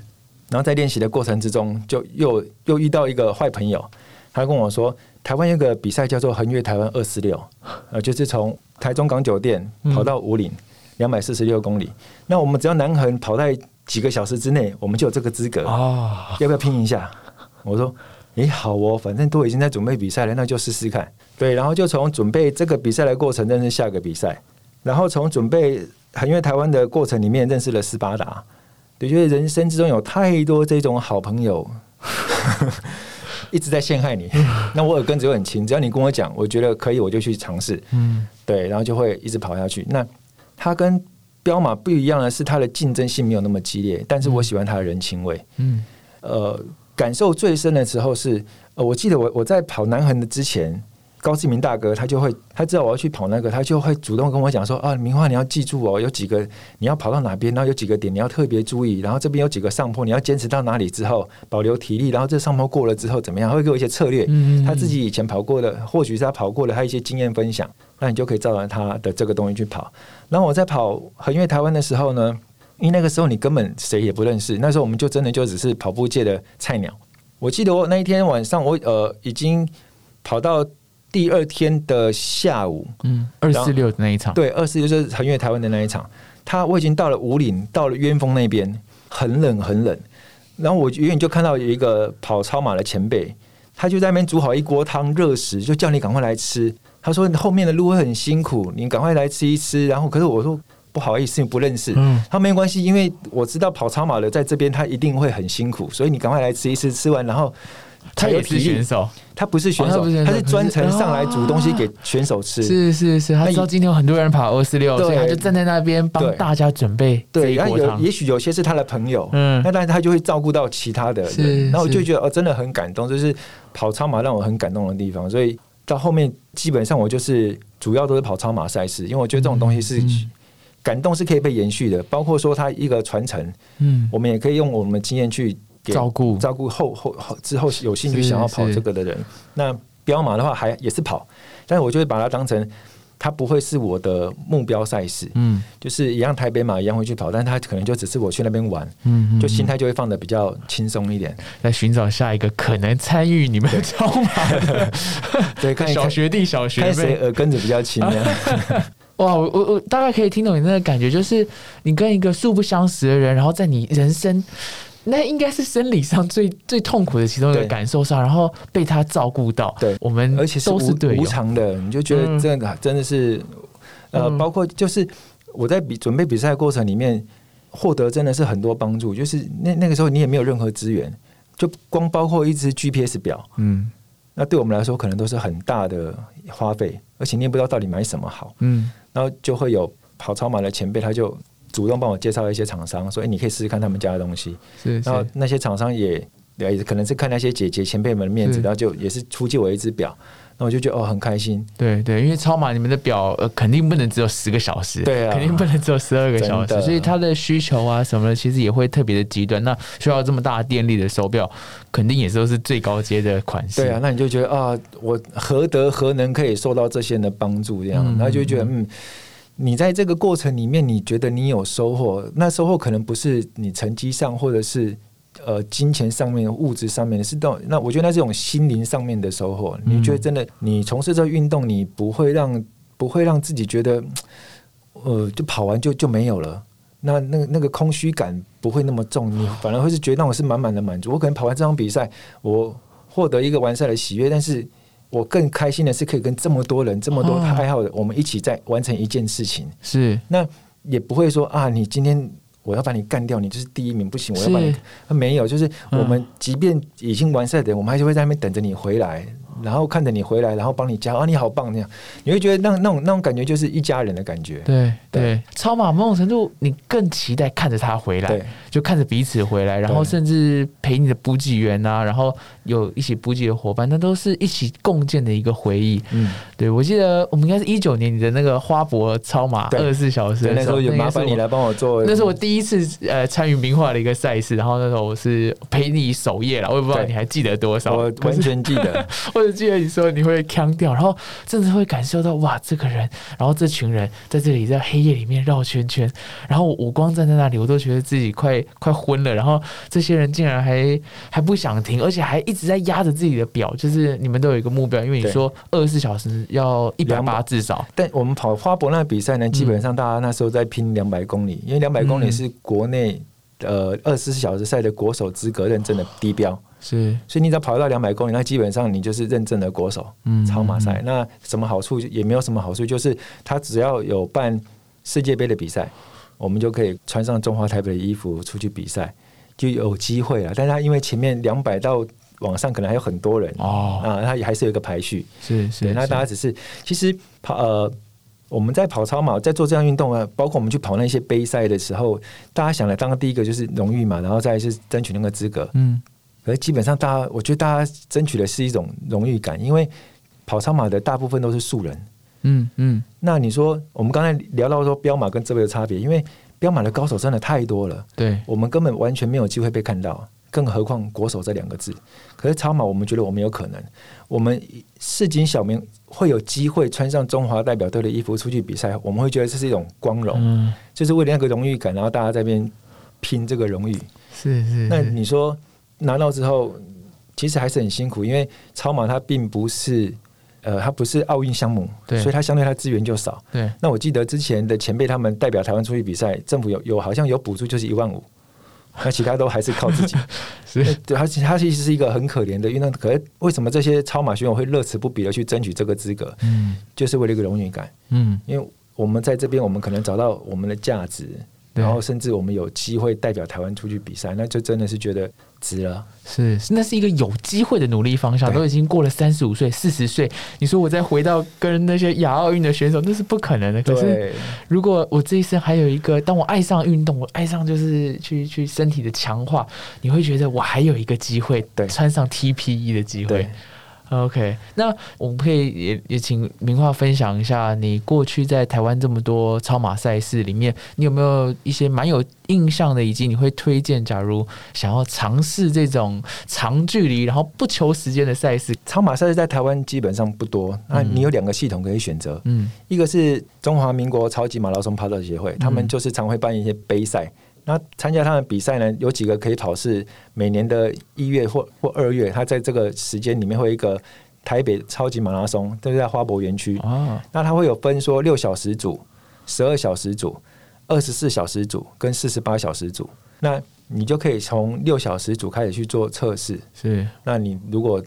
然后在练习的过程之中，就又又遇到一个坏朋友，他跟我说，台湾有个比赛叫做横越台湾二四六，呃，就是从台中港酒店跑到五岭，两百四十六公里。那我们只要南横跑在几个小时之内，我们就有这个资格。哦，要不要拼一下？我说，诶，好哦，反正都已经在准备比赛了，那就试试看。对，然后就从准备这个比赛的过程认识下个比赛，然后从准备横越台湾的过程里面认识了斯巴达。对，觉得人生之中有太多这种好朋友，[laughs] 一直在陷害你。那我耳根子又很轻，只要你跟我讲，我觉得可以，我就去尝试。嗯对，然后就会一直跑下去。那它跟彪马不一样的是，它的竞争性没有那么激烈，但是我喜欢它的人情味。嗯呃，感受最深的时候是，呃，我记得我我在跑南横的之前，高志明大哥他就会他知道我要去跑那个，他就会主动跟我讲说啊，明花你要记住哦，有几个你要跑到哪边，然后有几个点你要特别注意，然后这边有几个上坡，你要坚持到哪里之后保留体力，然后这上坡过了之后怎么样，他会给我一些策略，嗯嗯嗯他自己以前跑过的，或许是他跑过的，他一些经验分享，那你就可以照着他的这个东西去跑。然后我在跑横越台湾的时候呢，因为那个时候你根本谁也不认识，那时候我们就真的就只是跑步界的菜鸟。我记得我那一天晚上我呃已经跑到第二天的下午，嗯，二四六的那一场，对，二四就是横越台湾的那一场，他我已经到了五岭，到了渊峰那边，很冷很冷。然后我远远就看到有一个跑超马的前辈，他就在那边煮好一锅汤热食，就叫你赶快来吃。他说后面的路会很辛苦，你赶快来吃一吃。然后可是我说不好意思，你不认识。嗯他没关系，因为我知道跑超马的在这边他一定会很辛苦，所以你赶快来吃一吃，吃完然后他也是选手，他不是选手，哦他不是专程上来煮东西给选手吃。是是是，他那知道今天有很多人跑二四六，对。所以他就站在那边帮大家准备对，然后有。也许有些是他的朋友，嗯。那但是他就会照顾到其他的是人，然后我就觉得哦，真的很感动，就是跑超马让我很感动的地方，所以到后面基本上我就是主要都是跑超马赛事，因为我觉得这种东西是。嗯感动是可以被延续的，包括说它一个传承，嗯，我们也可以用我们的经验去给照顾照顾后后后之后有兴趣想要跑这个的人。那彪马的话还也是跑，但是我就会把它当成它不会是我的目标赛事，嗯就是一样台北马一样会去跑，但是它可能就只是我去那边玩，嗯，就心态态就会放的比较轻松一点。来寻找下一个可能参与你们超马的对，看小学弟、小学妹。耳根子比较轻呢？[laughs] 哇，我我我大概可以听懂你那个感觉，就是你跟一个素不相识的人，然后在你人生那应该是生理上最最痛苦的其中一个感受上，然后被他照顾到，对。我们而且都是无，偿的，你就觉得这个真的是，呃，嗯。包括就是我在比准备比赛过程里面获得真的是很多帮助，就是那那个时候你也没有任何资源，就光包括一只 GPS 表，嗯。那对我们来说可能都是很大的花费，而且你也不知道到底买什么好，嗯。然后就会有跑超马的前辈他就主动帮我介绍一些厂商，说：“哎、你可以试试看他们家的东西。”是然后那些厂商也也可能是看那些姐姐前辈们的面子，然后就也是出借我一只表，那我就觉得哦很开心。对对，因为超马你们的表呃肯定不能只有十个小时，对啊肯定不能只有十二个小时，所以它的需求啊什么的，其实也会特别的极端。那需要这么大电力的手表，肯定也是都是最高阶的款式。对啊，那你就觉得啊，我何德何能可以受到这些人的帮助？这样，嗯然后就觉得嗯。你在这个过程里面，你觉得你有收获？那收获可能不是你成绩上，或者是呃金钱上面、物质上面，是到那我觉得那是种心灵上面的收获。你觉得真的，你从事这运动，你不会让不会让自己觉得，呃，就跑完就就没有了。那那那个空虚感不会那么重，你反而会是觉得那种是满满的满足。我可能跑完这场比赛，我获得一个完赛的喜悦，但是我更开心的是可以跟这么多人、这么多哦爱好的，我们一起在完成一件事情。是。那也不会说啊，你今天我要把你干掉，你就是第一名，不行，我要把你没有，就是嗯。我们即便已经完赛的人，我们还是会在那边等着你回来，然后看着你回来，然后帮你加啊，你好棒那样，你会觉得那那种那种感觉就是一家人的感觉。对对。对，超马某种程度你更期待看着他回来，就看着彼此回来，然后甚至陪你的补给员啊，然后有一起补给的伙伴，那都是一起共建的一个回忆。嗯，对，我记得我们应该是一九年你的那个花博超马二十四小时那时候有那个是我麻烦你来帮我做，那是我第一次呃参与名画的一个赛事，然后那时候我是陪你守夜了，我也不知道你还记得多少，我完全记得。[laughs] 我只记得你说你会腔掉，然后甚至会感受到哇，这个人，然后这群人在这里在黑夜里面绕圈圈，然后我光站在那里，我都觉得自己快 [laughs] 快昏了，然后这些人竟然还还不想停，而且还一直在压着自己的表，就是你们都有一个目标，因为你说二十四小时要一百八200至少，但我们跑花博那个比赛呢，基本上大家那时候在拼两百公里，因为两百公里嗯。是国内呃二十四小时赛的国手资格认证的低标，是所以你只要跑到两百公里，那基本上你就是认证的国手。嗯超马赛，那什么好处也没有什么好处，就是他只要有办世界杯的比赛，我们就可以穿上中华台北的衣服出去比赛，就有机会了。但是他因为前面两百到网上可能还有很多人哦，啊，他也还是有一个排序。是是，那大家只是其实跑呃，我们在跑超马，在做这样运动啊，包括我们去跑那些杯赛的时候，大家想来当第一个就是荣誉嘛，然后再来是争取那个资格。嗯。可是基本上，大家我觉得大家争取的是一种荣誉感，因为跑超马的大部分都是素人。嗯嗯。那你说，我们刚才聊到说标马跟这位的差别，因为标马的高手真的太多了，对。我们根本完全没有机会被看到，更何况国手这两个字。可是超马，我们觉得我们有可能，我们市井小民会有机会穿上中华代表队的衣服出去比赛，我们会觉得这是一种光荣，嗯就是为了那个荣誉感，然后大家在那边拼这个荣誉。是是，那你说拿到之后，其实还是很辛苦，因为超马它并不是。呃，它不是奥运项目，对所以它相对它资源就少。对那我记得之前的前辈他们代表台湾出去比赛，政府有有好像有补助，就是一万五，[laughs] 那其他都还是靠自己。[laughs] 是对，他其它其实是一个很可怜的运动。可是为什么这些超马选手会乐此不疲的去争取这个资格？嗯就是为了一个荣誉感。嗯因为我们在这边，我们可能找到我们的价值，对然后甚至我们有机会代表台湾出去比赛，那就真的是觉得值了。是，那是一个有机会的努力方向，都已经过了三十五岁、四十岁，你说我再回到跟那些亚奥运的选手，那是不可能的。可是，如果我这一生还有一个，当我爱上运动，我爱上就是去去身体的强化，你会觉得我还有一个机会，对穿上 TPE 的机会对。OK，那我们可以也也请明化分享一下，你过去在台湾这么多超马赛事里面，你有没有一些蛮有印象的，以及你会推荐，假如想要尝试这种长距离，然后不求时间的赛事？超马赛事在台湾基本上不多，那嗯你有两个系统可以选择，嗯一个是中华民国超级马拉松跑者协会，他们就是常会办一些杯赛。那参加他们比赛呢，有几个可以跑是每年的一月或或二月，他在这个时间里面会有一个台北超级马拉松，就是在花博园区。啊那他会有分说六小时组、十二小时组、二十四小时组跟四十八小时组。那你就可以从六小时组开始去做测试。是，那你如果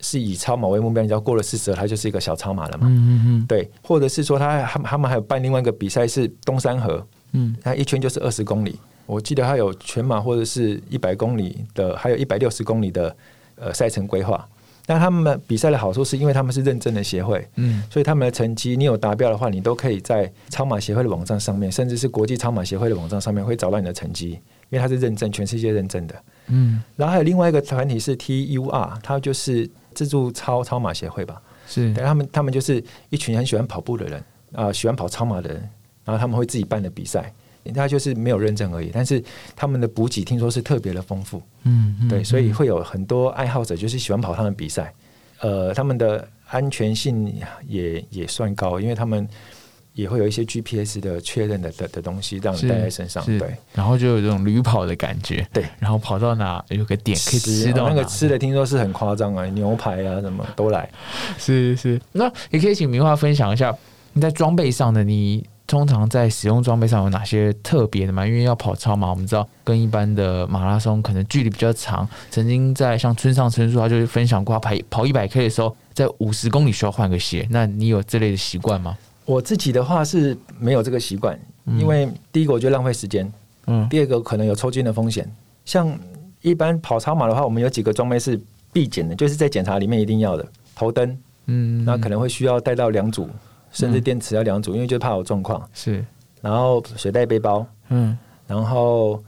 是以超马为目标，你只要过了四十，它就是一个小超马了嘛。嗯嗯嗯，对，或者是说他他们他们还有办另外一个比赛是东山河，嗯，它一圈就是二十公里。我记得它有全马或者是一百公里的，还有一百六十公里的呃赛程规划。那他们比赛的好处是因为他们是认证的协会，嗯，所以他们的成绩你有达标的话，你都可以在超马协会的网站上面，甚至是国际超马协会的网站上面会找到你的成绩，因为它是认证，全世界认证的。嗯，然后还有另外一个团体是 TUR，它就是自助超超马协会吧。是对他们，他们就是一群很喜欢跑步的人啊、喜欢跑超马的人，然后他们会自己办的比赛，他就是没有认证而已，但是他们的补给听说是特别的丰富，嗯，嗯对，所以会有很多爱好者就是喜欢跑他们比赛，呃，他们的安全性也也算高，因为他们也会有一些 GPS 的确认的的的东西让你带在身上，对。然后就有这种驴跑的感觉，对，然后跑到哪有个点可以吃到哦那个吃的，听说是很夸张啊，牛排啊什么都来。是是。那也可以请明华分享一下你在装备上的，你通常在使用装备上有哪些特别的吗？因为要跑超马，我们知道跟一般的马拉松可能距离比较长。曾经在像村上春树，他就是分享过，他跑跑一百 K 的时候，在五十公里需要换个鞋。那你有这类的习惯吗？我自己的话是没有这个习惯，因为第一个我觉得浪费时间，嗯第二个可能有抽筋的风险。像一般跑超马的话，我们有几个装备是必检的，就是在检查里面一定要的头灯，嗯，那可能会需要带到两组，甚至电池要两组，因为就怕有状况。是然后水袋背包，嗯然后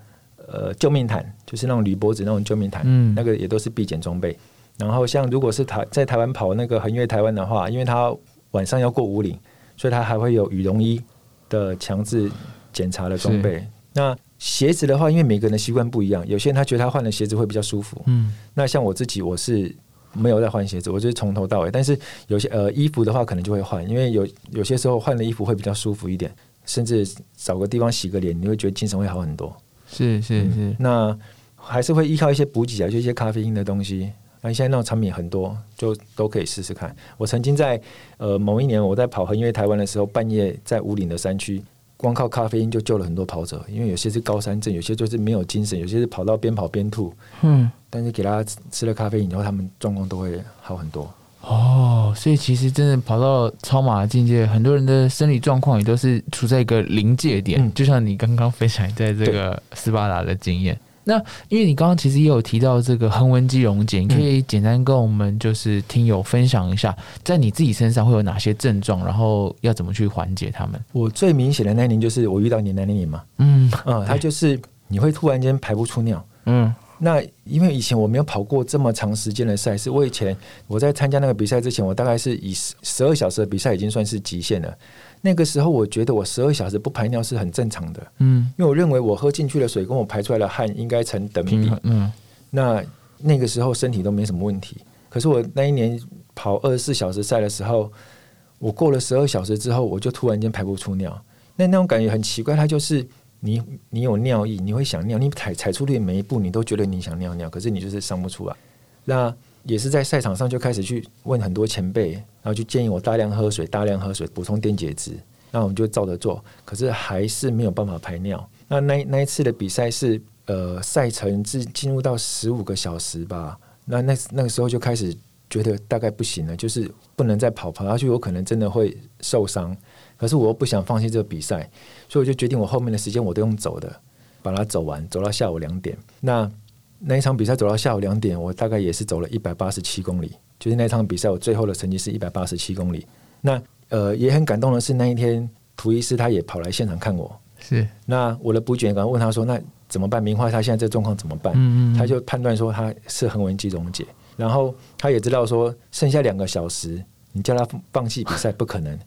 呃救命毯，就是那种铝箔纸那种救命毯，嗯那个也都是必检装备。然后像如果是台在台湾跑那个横越台湾的话，因为它晚上要过五岭，所以它还会有羽绒衣的强制检查的装备。那鞋子的话，因为每个人的习惯不一样，有些人他觉得他换了鞋子会比较舒服。嗯那像我自己，我是没有在换鞋子，我就是从头到尾。但是有些呃衣服的话，可能就会换，因为有有些时候换了衣服会比较舒服一点，甚至找个地方洗个脸，你会觉得精神会好很多。是是是，那还是会依靠一些补给啊，就一些咖啡因的东西。那现在那种产品很多，就都可以试试看。我曾经在呃某一年我在跑横越台湾的时候，半夜在五岭的山区，光靠咖啡因就救了很多跑者，因为有些是高山症，有些就是没有精神，有些是跑到边跑边吐。嗯。但是给他吃吃了咖啡因以后，他们状况都会好很多。哦，所以其实真的跑到超马的境界，很多人的生理状况也都是处在一个临界点，嗯就像你刚刚分享在这个斯巴达的经验。那因为你刚刚其实也有提到这个恒温肌溶解，你可以简单跟我们就是听友分享一下，在你自己身上会有哪些症状，然后要怎么去缓解他们？我最明显的那一年就是我遇到你的那一年嘛，嗯嗯，他就是你会突然间排不出尿。嗯那因为以前我没有跑过这么长时间的赛事，我以前我在参加那个比赛之前，我大概是以十十二小时的比赛已经算是极限了。那个时候我觉得我十二小时不排尿是很正常的，嗯，因为我认为我喝进去的水跟我排出来的汗应该成等比。嗯那那个时候身体都没什么问题。可是我那一年跑二十四小时赛的时候，我过了十二小时之后，我就突然间排不出尿。那那种感觉很奇怪，它就是你你有尿意，你会想尿，你踩踩出去每一步，你都觉得你想尿尿，可是你就是上不出来。那也是在赛场上就开始去问很多前辈，然后就建议我大量喝水，大量喝水，补充电解质。那我们就照着做，可是还是没有办法排尿。那那那一次的比赛是呃赛程是进入到十五个小时吧，那那那个时候就开始觉得大概不行了，就是不能再跑跑下去，我可能真的会受伤。可是我又不想放弃这个比赛，所以我就决定我后面的时间我都用走的，把它走完，走到下午两点。那那一场比赛走到下午两点，我大概也是走了一百八十七公里，就是那场比赛我最后的成绩是一百八十七公里。那呃也很感动的是那一天涂医师他也跑来现场看我，是那我的补检刚问他说：“那怎么办？明花他现在这状况怎么办？”嗯嗯嗯他就判断说他是横纹肌溶解，然后他也知道说剩下两个小时，你叫他放弃比赛不可能，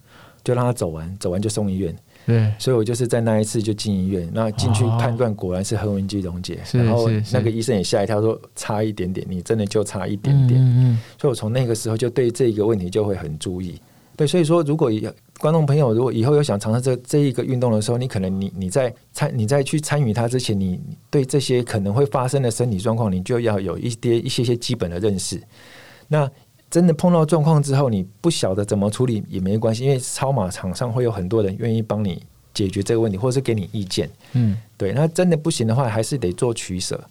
就让他走完，走完就送医院。对所以我就是在那一次就进医院，那进去哦判断果然是横纹肌溶解，是然后那个医生也吓一跳说差一点点，你真的就差一点点。嗯嗯所以我从那个时候就对这个问题就会很注意。对，所以说如果以观众朋友如果以后有想尝试这这一个运动的时候，你可能你你在参你在去参与它之前，你对这些可能会发生的身体状况，你就要有一些一些些基本的认识。那真的碰到状况之后，你不晓得怎么处理也没关系，因为超马场上会有很多人愿意帮你解决这个问题，或者是给你意见。嗯，对，那真的不行的话，还是得做取舍，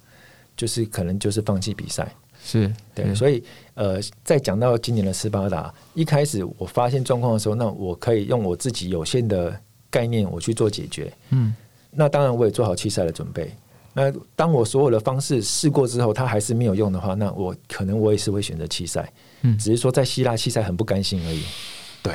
就是可能就是放弃比赛。是对，所以呃，在讲到今年的斯巴达，一开始我发现状况的时候，那我可以用我自己有限的概念，我去做解决。嗯，那当然我也做好弃赛的准备。那当我所有的方式试过之后，它还是没有用的话，那我可能我也是会选择弃赛。嗯只是说在希腊弃赛很不甘心而已。对，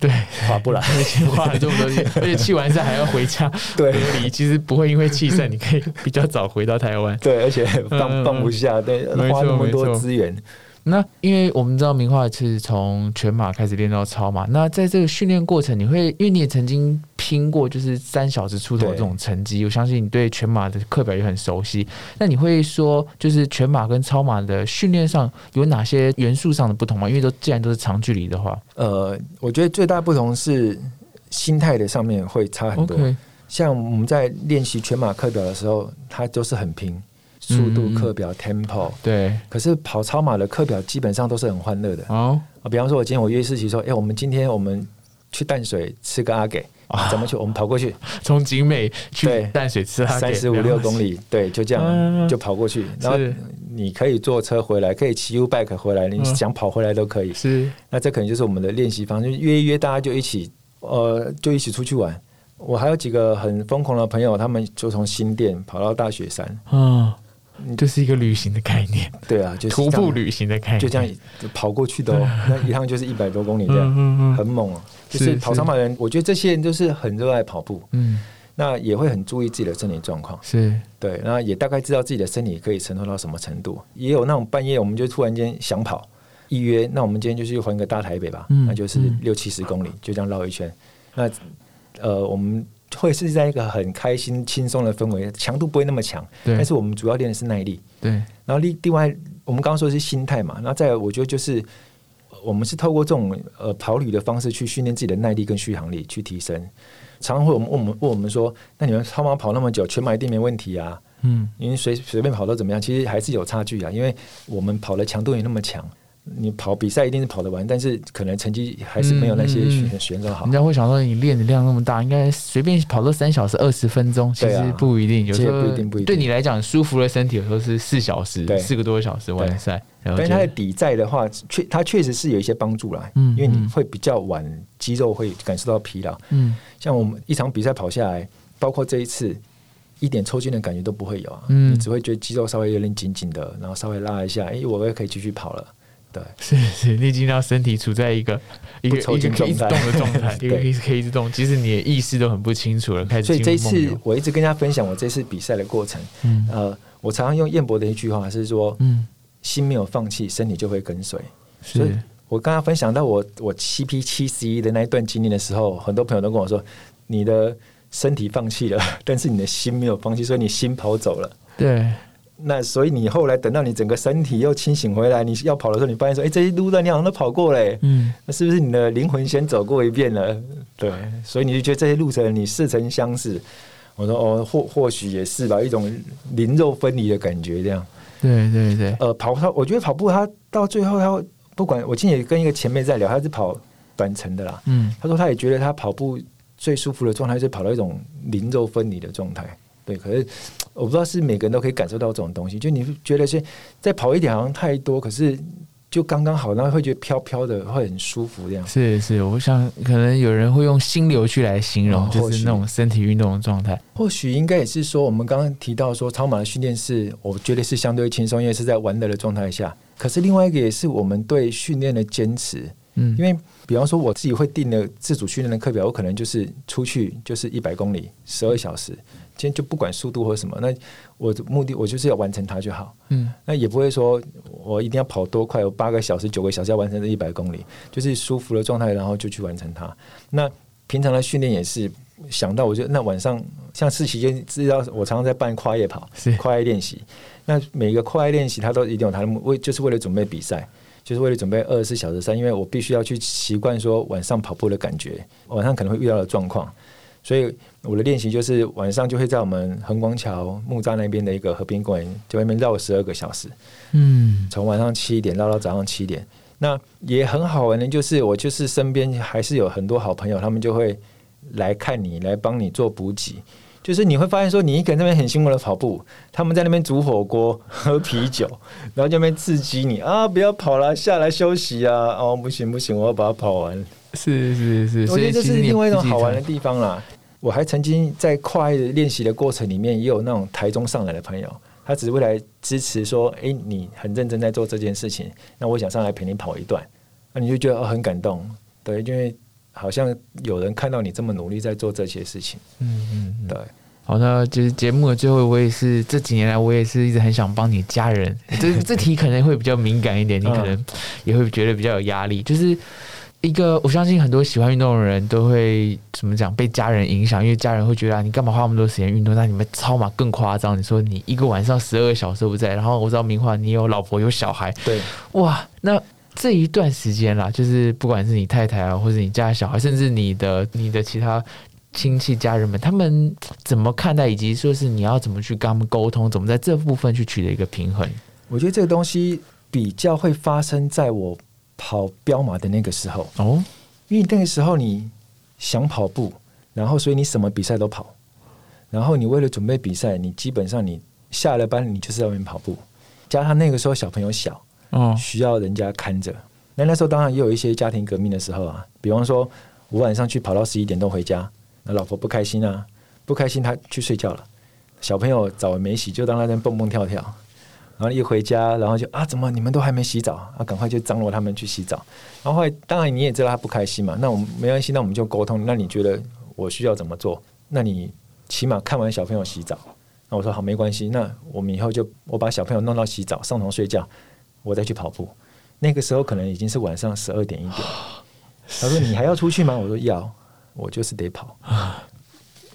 对，划不来。而且花了这么多钱，而且气完赛还要回家 [laughs] 对隔离，其实不会因为气赛，你可以比较早回到台湾。对，而且嗯放放不下，对，花那么多资源。那因为我们知道名画是从全马开始练到超马，那在这个训练过程，你会因为你也曾经拼过就是三小时出头对这种成绩，我相信你对全马的课表也很熟悉。那你会说，就是全马跟超马的训练上有哪些元素上的不同吗？因为都既然都是长距离的话呃，我觉得最大不同是心态的上面会差很多。像我们在练习全马课表的时候，它都是很拼，速度嗯课表 tempo。对，可是跑超马的课表基本上都是很欢乐的哦，啊。比方说，我今天我约世奇说，哎、我们今天我们去淡水吃个阿给，啊怎么去？我们跑过去 [laughs] 从景美去淡水吃它三十五六公，里，对，就这嗯样就跑过去。然后你可以坐车回来，可以骑 U bike 回来，你嗯想跑回来都可以。是那这可能就是我们的练习方式，就约一约，大家就一起，呃，就一起出去玩。我还有几个很疯狂的朋友，他们就从新店跑到大雪山，嗯，就是一个旅行的概念，[laughs] 对啊，就是徒步旅行的概念，就这样跑过去的哦，[laughs] 那一趟就是一百多公里这样，嗯嗯嗯很猛哦。就是是跑长跑的人，我觉得这些人都是很热爱跑步，嗯，那也会很注意自己的身体状况，是对，那也大概知道自己的身体可以承受到什么程度。也有那种半夜我们就突然间想跑，一约，那我们今天就去环个大台北吧，嗯那就是嗯六七十公里，就这样绕一圈。那呃，我们会是在一个很开心、轻松的氛围，强度不会那么强，对但是我们主要练的是耐力。对，然后另另外，我们刚刚说的是心态嘛，那再有我觉得就是我们是透过这种呃跑旅的方式去训练自己的耐力跟续航力，去提升。常常会我们问我们问我们说，那你们超马跑那么久，全马一定没问题啊？嗯，因为随随便跑都怎么样？其实还是有差距啊，因为我们跑的强度也那么强。你跑比赛一定是跑得完，但是可能成绩还是没有那些选嗯选手好。人。家会想说你练的量那么大，应该随便跑个三小时二十分钟，其实不一定，有其实时候不一定不一定。对你来讲舒服的身体，有时候是四小时，对四个多小时完赛，但是它的底在的话，确它确实是有一些帮助啦，嗯因为你嗯会比较晚，肌肉会感受到疲劳。嗯。像我们一场比赛跑下来，包括这一次，一点抽筋的感觉都不会有啊，嗯。你只会觉得肌肉稍微有点紧紧的，然后稍微拉一下，哎、我也可以继续跑了。对，是是，你已经让身体处在一个一个一个可以一直动的状态，[laughs] 一个对。可以可以一直动，即使你的意识都很不清楚了，开始所以这一次我一直跟大家分享我这次比赛的过程。嗯。呃，我常常用燕博的一句话是说，嗯。心没有放弃，身体就会跟随。所以是我刚刚分享到我我七 P 七十一的那一段经历的时候，很多朋友都跟我说，你的身体放弃了，[laughs] 但是你的心没有放弃，所以你心跑走了。对那所以你后来等到你整个身体又清醒回来，你要跑的时候，你发现说，哎、这些路段你好像都跑过嘞、嗯那是不是你的灵魂先走过一遍了？对，所以你就觉得这些路程你似曾相识。我说哦，或或许也是吧，一种灵肉分离的感觉，这样。对对对，呃，跑它，我觉得跑步它到最后，它不管我今天也跟一个前辈在聊，他是跑短程的啦，嗯他说他也觉得他跑步最舒服的状态是跑到一种灵肉分离的状态。对，可是我不知道是每个人都可以感受到这种东西，就你会觉得是再跑一点好像太多，可是就刚刚好，然后会觉得飘飘的，会很舒服这样。是是，我想可能有人会用心流去来形容，就是那种身体运动的状态。或许应该也是说，我们刚刚提到说，超马的训练是我觉得是相对轻松，因为是在玩乐的状态下。可是另外一个也是我们对训练的坚持，嗯，因为比方说我自己会定的自主训练的课表，我可能就是出去就是一百公里，十二小时，今天就不管速度或什么，那我的目的我就是要完成它就好。嗯那也不会说我一定要跑多快，我八个小时、九个小时要完成这一百公里，就是舒服的状态，然后就去完成它。那平常的训练也是想到，我就那晚上像是期间知道，我常常在办跨夜跑是、跨夜练习。那每个跨夜练习，它都一定有它的目，为就是为了准备比赛，就是为了准备二十四小时赛，因为我必须要去习惯说晚上跑步的感觉，晚上可能会遇到的状况。所以我的练习就是晚上就会在我们横光桥木栅那边的一个河边公园，就外面绕十二个小时，嗯从晚上七点绕到早上七点。那也很好玩的，就是我就是身边还是有很多好朋友，他们就会来看你，来帮你做补给。就是你会发现说，你一个人那边很辛苦的跑步，他们在那边煮火锅、喝啤酒，然后就那边刺激你啊，不要跑了，下来休息啊！哦，不行不行，我要把它跑完。是是是，我觉得这是另外一种好玩的的。地方啦。我还曾经在跨爱的练习的过程里面，也有那种台中上来的朋友，他只是为来支持说，哎、你很认真在做这件事情，那我想上来陪你跑一段，那你就觉得哦很感动，对，因为好像有人看到你这么努力在做这些事情，嗯嗯嗯。对。好，那就是节目的最后，我也是这几年来，我也是一直很想帮你家人。这这题可能会比较敏感一点，你可能也会觉得比较有压力。就是一个，我相信很多喜欢运动的人都会怎么讲，被家人影响，因为家人会觉得啊，你干嘛花那么多时间运动？那你们超马更夸张，你说你一个晚上十二个小时都不在，然后我知道明华你有老婆有小孩，对，哇，那这一段时间啦，就是不管是你太太啊，或者你家的小孩，甚至你的你的其他亲戚家人们，他们怎么看待，以及说是你要怎么去跟他们沟通，怎么在这部分去取得一个平衡？我觉得这个东西比较会发生在我跑彪马的那个时候，哦，因为那个时候你想跑步，然后所以你什么比赛都跑，然后你为了准备比赛，你基本上你下了班你就是在外面跑步，加上那个时候小朋友小，哦，需要人家看着。那那时候当然也有一些家庭革命的时候啊，比方说我晚上去跑到十一点多回家，那老婆不开心啊，不开心她去睡觉了，小朋友澡也没洗，就当那边蹦蹦跳跳，然后一回家，然后就啊怎么你们都还没洗澡啊，赶快就张罗他们去洗澡。然后后来当然你也知道他不开心嘛，那我们没关系，那我们就沟通。那你觉得我需要怎么做？那你起码看完小朋友洗澡，那我说好没关系，那我们以后就我把小朋友弄到洗澡上床睡觉，我再去跑步。那个时候可能已经是晚上十二点一点。他说：“你还要出去吗？”我说：“要，我就是得跑。”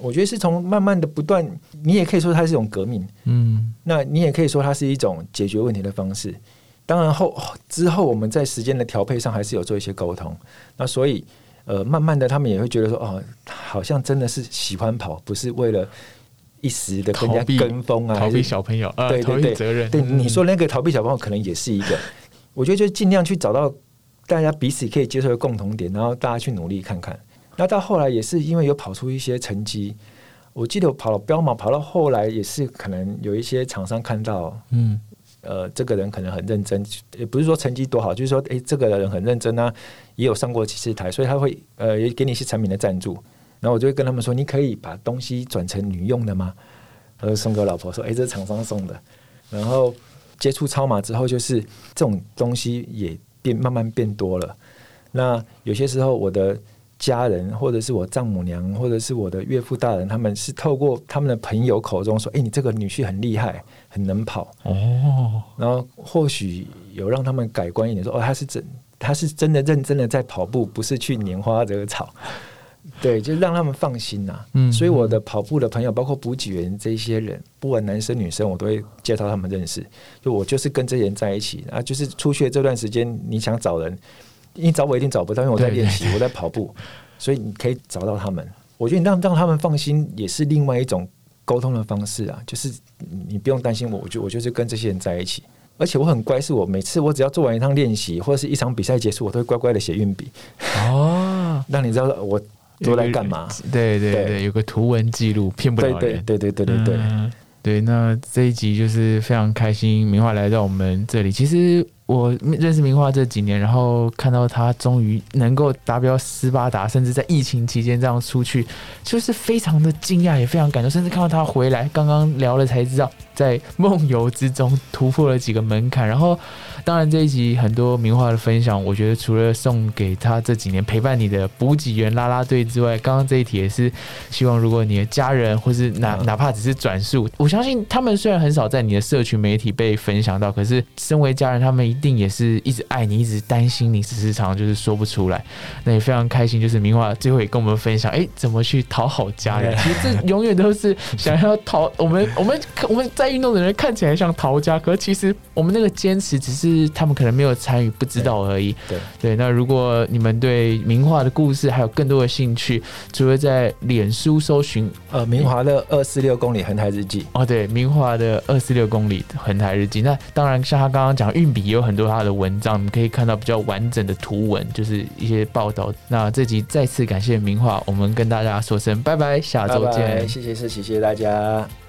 我觉得是从慢慢的不断，你也可以说它是一种革命，嗯，那你也可以说它是一种解决问题的方式。当然后之后我们在时间的调配上还是有做一些沟通。那所以呃，慢慢的他们也会觉得说，哦，好像真的是喜欢跑，不是为了一时的跟人家跟风啊，逃避小朋友，呃，逃避对对对责任，对，嗯你说那个逃避小朋友可能也是一个，我觉得就尽量去找到大家彼此可以接受的共同点，然后大家去努力看看。那到后来也是因为有跑出一些成绩，我记得我跑了标马，跑到后来也是可能有一些厂商看到，嗯呃，这个人可能很认真，也不是说成绩多好，就是说，诶，这个人很认真啊，也有上过几次台，所以他会呃也给你一些产品的赞助。然后我就会跟他们说，你可以把东西转成女用的吗？他就送给我老婆说，诶，这是厂商送的。然后接触超马之后，就是这种东西也变慢慢变多了。那有些时候我的家人，或者是我丈母娘，或者是我的岳父大人，他们是透过他们的朋友口中说：“诶，你这个女婿很厉害，很能跑。”哦，然后或许有让他们改观一点，说：“哦，他是真，他是真的认真的在跑步，不是去拈花惹草。”对，就让他们放心呐、嗯所以我的跑步的朋友，包括补给员这些人，不管男生女生，我都会介绍他们认识。就我就是跟这些人在一起啊，就是出去的这段时间，你想找人，你找我一定找不到，因为我在练习，我在跑步，所以你可以找到他们。我觉得你让让他们放心，也是另外一种沟通的方式啊，就是你不用担心我，我就我就是跟这些人在一起。而且我很乖，是我每次我只要做完一趟练习，或者是一场比赛结束，我都会乖乖的写运笔，哦，[laughs] 让你知道我都在干嘛。对对对，对有个图文记录，骗不对了人。对对对对对对，嗯对，那这一集就是非常开心，明华来到我们这里。其实我认识明画这几年，然后看到他终于能够达标斯巴达，甚至在疫情期间这样出去，就是非常的惊讶，也非常感动。甚至看到他回来，刚刚聊了才知道，在梦游之中突破了几个门槛。然后，当然这一集很多名画的分享，我觉得除了送给他这几年陪伴你的补给员啦啦队之外，刚刚这一题也是希望，如果你的家人或是哪嗯哪怕只是转述，我相信他们虽然很少在你的社群媒体被分享到，可是身为家人，他们一定也是一直爱你，一直担心你，只是常常就是说不出来。那也非常开心，就是明华最后也跟我们分享，哎、怎么去讨好家人。其实这永远都是想要讨我们我们我们在运动的人看起来像逃家，可是其实我们那个坚持只是是他们可能没有参与，不知道而已。对对，那如果你们对明华的故事还有更多的兴趣，除了在脸书搜寻呃，明华的二四六公里横台日记，哦，对，明华的二四六公里横台日记，那当然像他刚刚讲运笔也有很多他的文章，你可以看到比较完整的图文，就是一些报道。那这集再次感谢明华，我们跟大家说声拜拜，下周拜拜见。谢谢谢谢大家。